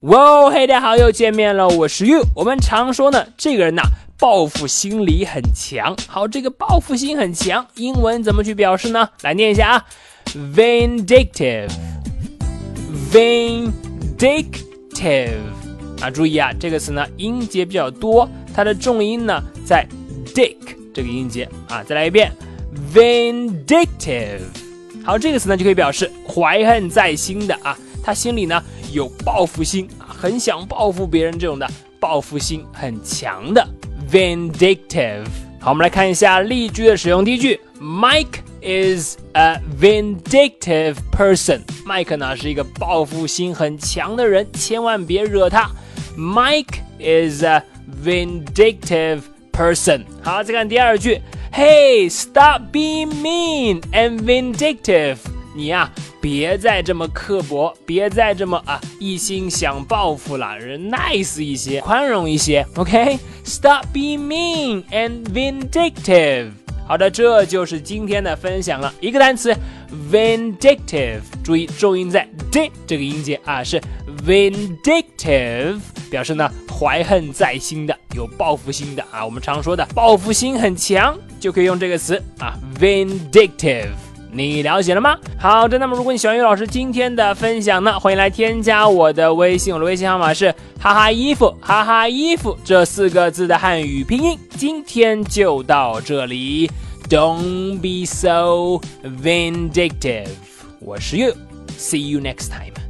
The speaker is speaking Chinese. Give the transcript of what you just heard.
哇，嘿，大家好，又见面了，我是 You。我们常说呢，这个人呐，报复心理很强。好，这个报复心很强，英文怎么去表示呢？来念一下啊，vindictive，vindictive。啊，注意啊，这个词呢，音节比较多，它的重音呢在 dick 这个音节啊。再来一遍，vindictive。好，这个词呢就可以表示怀恨在心的啊，他心里呢。有报复心啊，很想报复别人这种的报复心很强的 vindictive。好，我们来看一下例句的使用。第一句，Mike is a vindictive person。Mike 呢是一个报复心很强的人，千万别惹他。Mike is a vindictive person。好，再看第二句，Hey, stop being mean and vindictive。 你呀。别再这么刻薄，别再这么啊一心想报复了，人 nice 一些，宽容一些，OK？Stop being mean and vindictive。好的，这就是今天的分享了。一个单词 vindictive，注意重音在 d 这个音节啊，是 vindictive，表示呢怀恨在心的，有报复心的啊。我们常说的报复心很强，就可以用这个词啊 vindictive。你了解了吗？好的，那么如果你喜欢于老师今天的分享呢，欢迎来添加我的微信，我的微信号码是哈哈衣服哈哈衣服这四个字的汉语拼音。今天就到这里，Don't be so vindictive。我是 You，See you next time。